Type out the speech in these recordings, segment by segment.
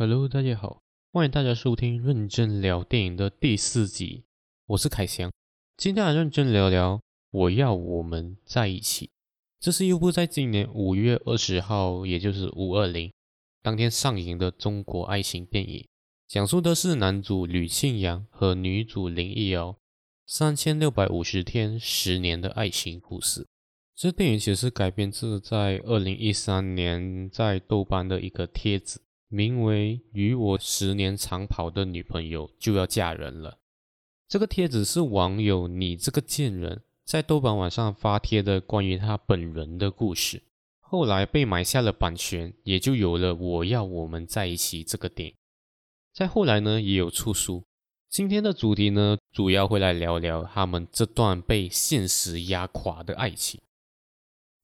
Hello，大家好，欢迎大家收听认真聊电影的第四集，我是凯翔。今天来认真聊聊《我要我们在一起》。这是一部在今年五月二十号，也就是五二零当天上映的中国爱情电影，讲述的是男主吕庆阳和女主林忆瑶三千六百五十天十年的爱情故事。这电影其实是改编自在二零一三年在豆瓣的一个帖子。名为“与我十年长跑的女朋友就要嫁人了”。这个帖子是网友你这个贱人在豆瓣网上发帖的关于他本人的故事，后来被买下了版权，也就有了《我要我们在一起》这个点。再后来呢，也有出书。今天的主题呢，主要会来聊聊他们这段被现实压垮的爱情。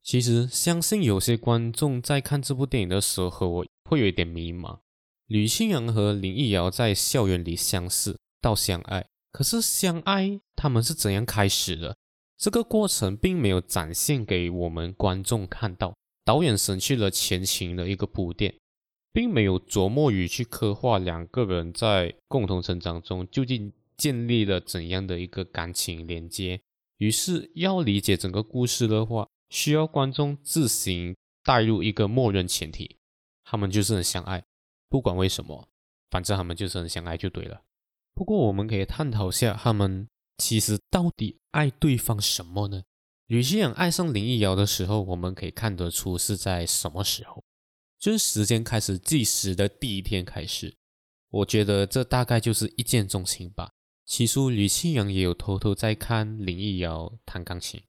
其实，相信有些观众在看这部电影的时候，我会有一点迷茫。吕庆阳和林逸瑶在校园里相识到相爱，可是相爱他们是怎样开始的？这个过程并没有展现给我们观众看到。导演省去了前情的一个铺垫，并没有琢磨于去刻画两个人在共同成长中究竟建立了怎样的一个感情连接。于是，要理解整个故事的话，需要观众自行带入一个默认前提。他们就是很相爱，不管为什么，反正他们就是很相爱就对了。不过我们可以探讨下，他们其实到底爱对方什么呢？吕欣阳爱上林忆瑶的时候，我们可以看得出是在什么时候？就是时间开始计时的第一天开始。我觉得这大概就是一见钟情吧。起初吕庆阳也有偷偷在看林忆瑶弹钢琴，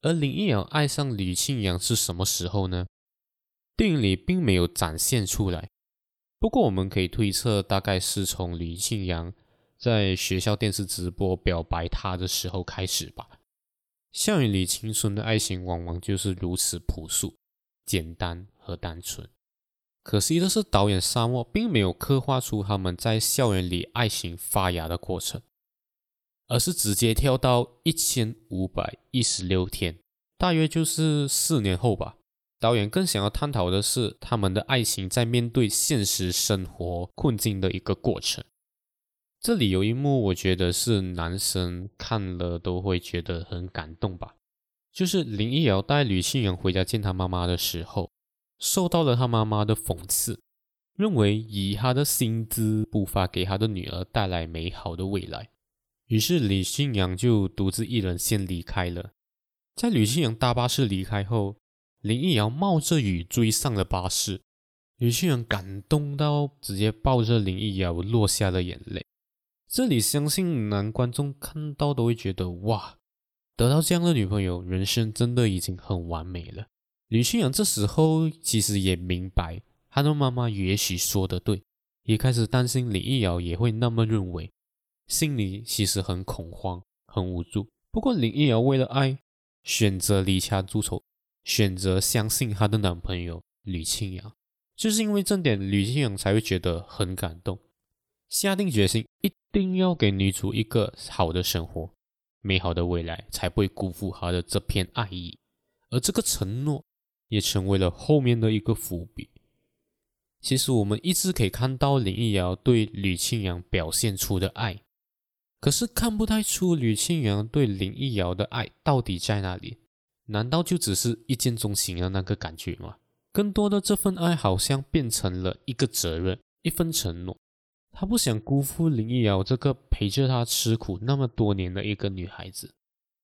而林忆瑶爱上吕庆阳是什么时候呢？电影里并没有展现出来，不过我们可以推测，大概是从李庆阳在学校电视直播表白他的时候开始吧。校园里青春的爱情往往就是如此朴素、简单和单纯。可惜的是，导演沙漠并没有刻画出他们在校园里爱情发芽的过程，而是直接跳到一千五百一十六天，大约就是四年后吧。导演更想要探讨的是他们的爱情在面对现实生活困境的一个过程。这里有一幕，我觉得是男生看了都会觉得很感动吧，就是林忆瑶带吕庆阳回家见他妈妈的时候，受到了他妈妈的讽刺，认为以他的薪资无法给他的女儿带来美好的未来，于是吕庆阳就独自一人先离开了。在吕庆阳搭巴士离开后。林逸瑶冒着雨追上了巴士，有些人感动到直接抱着林逸瑶落下了眼泪。这里相信男观众看到都会觉得哇，得到这样的女朋友，人生真的已经很完美了。吕庆阳这时候其实也明白，他的妈妈也许说的对，也开始担心林忆瑶也会那么认为，心里其实很恐慌、很无助。不过林忆瑶为了爱，选择离家出走。选择相信她的男朋友吕庆阳，就是因为这点，吕庆阳才会觉得很感动，下定决心一定要给女主一个好的生活、美好的未来，才不会辜负她的这片爱意。而这个承诺也成为了后面的一个伏笔。其实我们一直可以看到林忆瑶对吕庆阳表现出的爱，可是看不太出吕庆阳对林忆瑶的爱到底在哪里。难道就只是一见钟情的那个感觉吗？更多的这份爱好像变成了一个责任，一份承诺。他不想辜负林逸瑶这个陪着他吃苦那么多年的一个女孩子，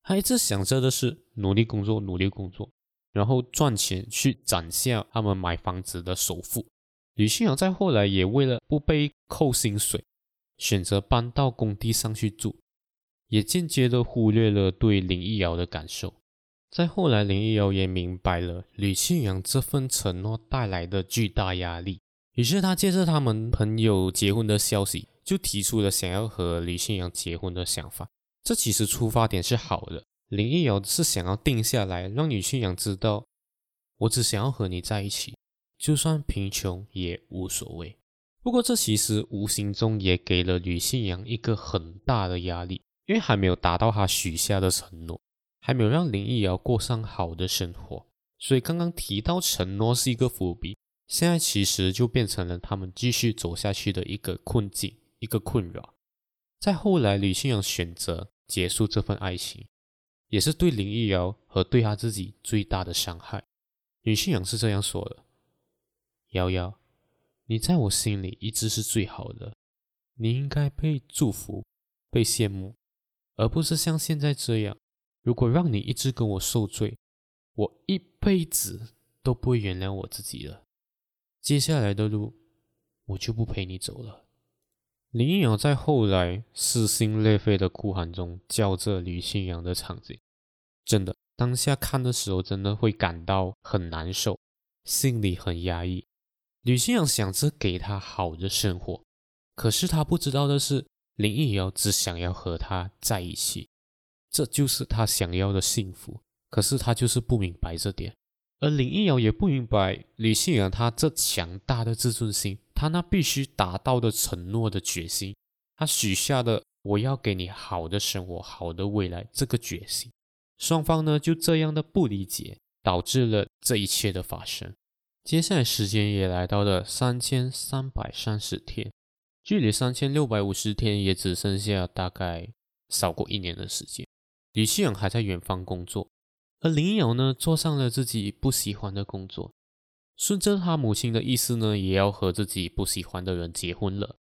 他一直想着的是努力工作，努力工作，然后赚钱去攒下他们买房子的首付。吕信阳在后来也为了不被扣薪水，选择搬到工地上去住，也间接的忽略了对林逸瑶的感受。再后来，林忆瑶也明白了吕庆阳这份承诺带来的巨大压力，于是他借着他们朋友结婚的消息，就提出了想要和吕庆阳结婚的想法。这其实出发点是好的，林忆瑶是想要定下来，让吕庆阳知道，我只想要和你在一起，就算贫穷也无所谓。不过，这其实无形中也给了吕庆阳一个很大的压力，因为还没有达到他许下的承诺。还没有让林忆瑶过上好的生活，所以刚刚提到承诺是一个伏笔。现在其实就变成了他们继续走下去的一个困境，一个困扰。在后来，吕信阳选择结束这份爱情，也是对林忆瑶和对他自己最大的伤害。吕信阳是这样说的：“瑶瑶，你在我心里一直是最好的，你应该被祝福、被羡慕，而不是像现在这样。如果让你一直跟我受罪，我一辈子都不会原谅我自己了。”接下来的路，我就不陪你走了。林忆瑶在后来撕心裂肺的哭喊中叫着吕信阳的场景，真的当下看的时候，真的会感到很难受，心里很压抑。吕信阳想着给他好的生活，可是他不知道的是，林忆瑶只想要和他在一起，这就是他想要的幸福。可是他就是不明白这点。而林忆瑶也不明白李信阳他这强大的自尊心，他那必须达到的承诺的决心，他许下的我要给你好的生活、好的未来这个决心，双方呢就这样的不理解，导致了这一切的发生。接下来时间也来到了三千三百三十天，距离三千六百五十天也只剩下大概少过一年的时间，李信阳还在远方工作。而林瑶呢，做上了自己不喜欢的工作，顺着他母亲的意思呢，也要和自己不喜欢的人结婚了。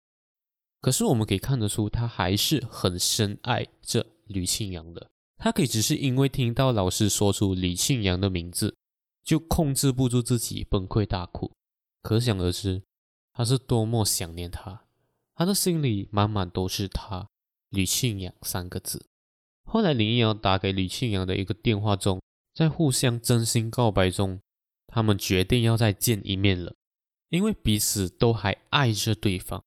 可是我们可以看得出，他还是很深爱着吕庆阳的。他可以只是因为听到老师说出李庆阳的名字，就控制不住自己崩溃大哭。可想而知，他是多么想念他，他的心里满满都是他吕庆阳三个字。后来，林忆瑶打给李庆阳的一个电话中，在互相真心告白中，他们决定要再见一面了，因为彼此都还爱着对方，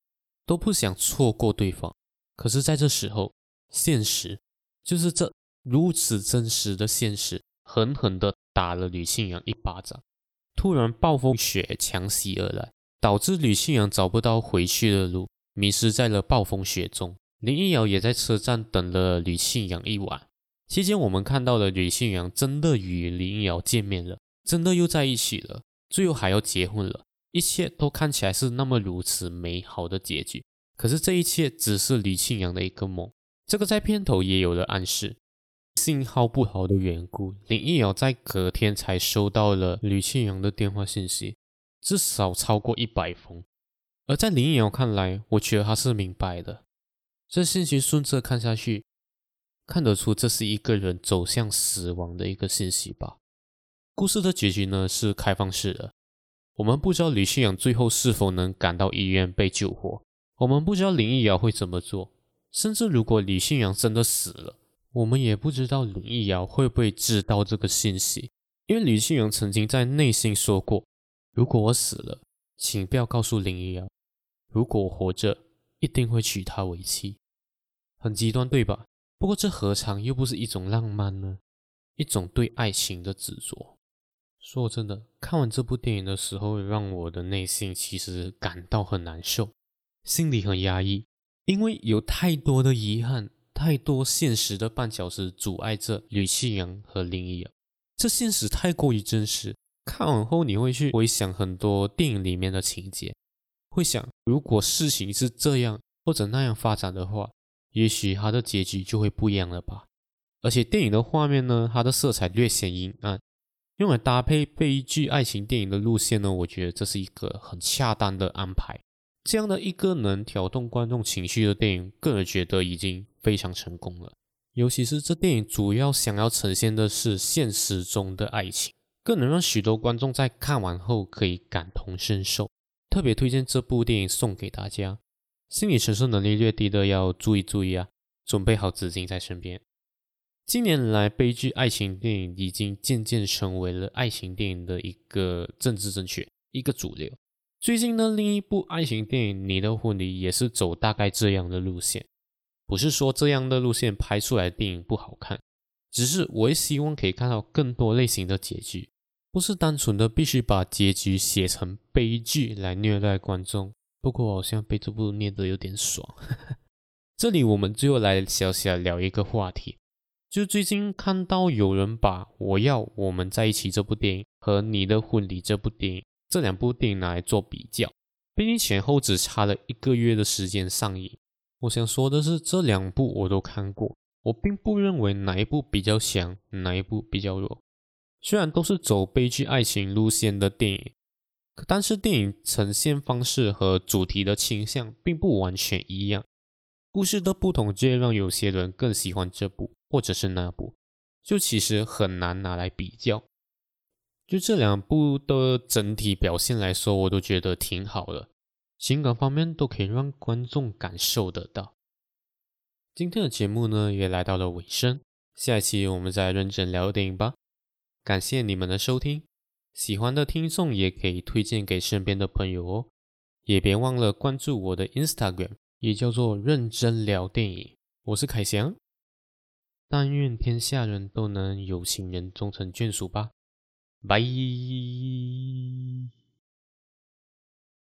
都不想错过对方。可是，在这时候，现实就是这如此真实的现实，狠狠地打了李庆阳一巴掌。突然，暴风雪强袭而来，导致李庆阳找不到回去的路，迷失在了暴风雪中。林一瑶也在车站等了吕庆阳一晚。期间，我们看到了吕庆阳真的与林一瑶见面了，真的又在一起了，最后还要结婚了。一切都看起来是那么如此美好的结局。可是，这一切只是吕庆阳的一个梦。这个在片头也有了暗示。信号不好的缘故，林一瑶在隔天才收到了吕庆阳的电话信息，至少超过一百封。而在林一瑶看来，我觉得他是明白的。这信息顺着看下去，看得出这是一个人走向死亡的一个信息吧。故事的结局呢是开放式的，我们不知道李信阳最后是否能赶到医院被救活，我们不知道林忆瑶会怎么做，甚至如果李信阳真的死了，我们也不知道林忆瑶会不会知道这个信息，因为李信阳曾经在内心说过：“如果我死了，请不要告诉林忆瑶；如果我活着。”一定会娶她为妻，很极端，对吧？不过这何尝又不是一种浪漫呢？一种对爱情的执着。说真的，看完这部电影的时候，让我的内心其实感到很难受，心里很压抑，因为有太多的遗憾，太多现实的绊脚石阻碍着吕庆阳和林一阳。这现实太过于真实，看完后你会去回想很多电影里面的情节。会想，如果事情是这样或者那样发展的话，也许它的结局就会不一样了吧。而且电影的画面呢，它的色彩略显阴暗，用来搭配悲剧爱情电影的路线呢，我觉得这是一个很恰当的安排。这样的一个能挑动观众情绪的电影，个人觉得已经非常成功了。尤其是这电影主要想要呈现的是现实中的爱情，更能让许多观众在看完后可以感同身受。特别推荐这部电影送给大家，心理承受能力略低的要注意注意啊，准备好纸巾在身边。近年来，悲剧爱情电影已经渐渐成为了爱情电影的一个政治正确，一个主流。最近呢另一部爱情电影《你的婚礼》也是走大概这样的路线。不是说这样的路线拍出来的电影不好看，只是我也希望可以看到更多类型的结局。不是单纯的必须把结局写成悲剧来虐待观众，不过好像被这部虐得有点爽。这里我们最后来小小聊一个话题，就最近看到有人把《我要我们在一起》这部电影和《你的婚礼》这部电影这两部电影拿来做比较，毕竟前后只差了一个月的时间上映。我想说的是，这两部我都看过，我并不认为哪一部比较强，哪一部比较弱。虽然都是走悲剧爱情路线的电影，可但是电影呈现方式和主题的倾向并不完全一样。故事的不同，就让有些人更喜欢这部，或者是那部，就其实很难拿来比较。就这两部的整体表现来说，我都觉得挺好的，情感方面都可以让观众感受得到。今天的节目呢，也来到了尾声，下一期我们再认真聊电影吧。感谢你们的收听，喜欢的听众也可以推荐给身边的朋友哦，也别忘了关注我的 Instagram。也叫做认真聊电影，我是凯翔。但愿天下人都能有情人终成眷属吧，拜。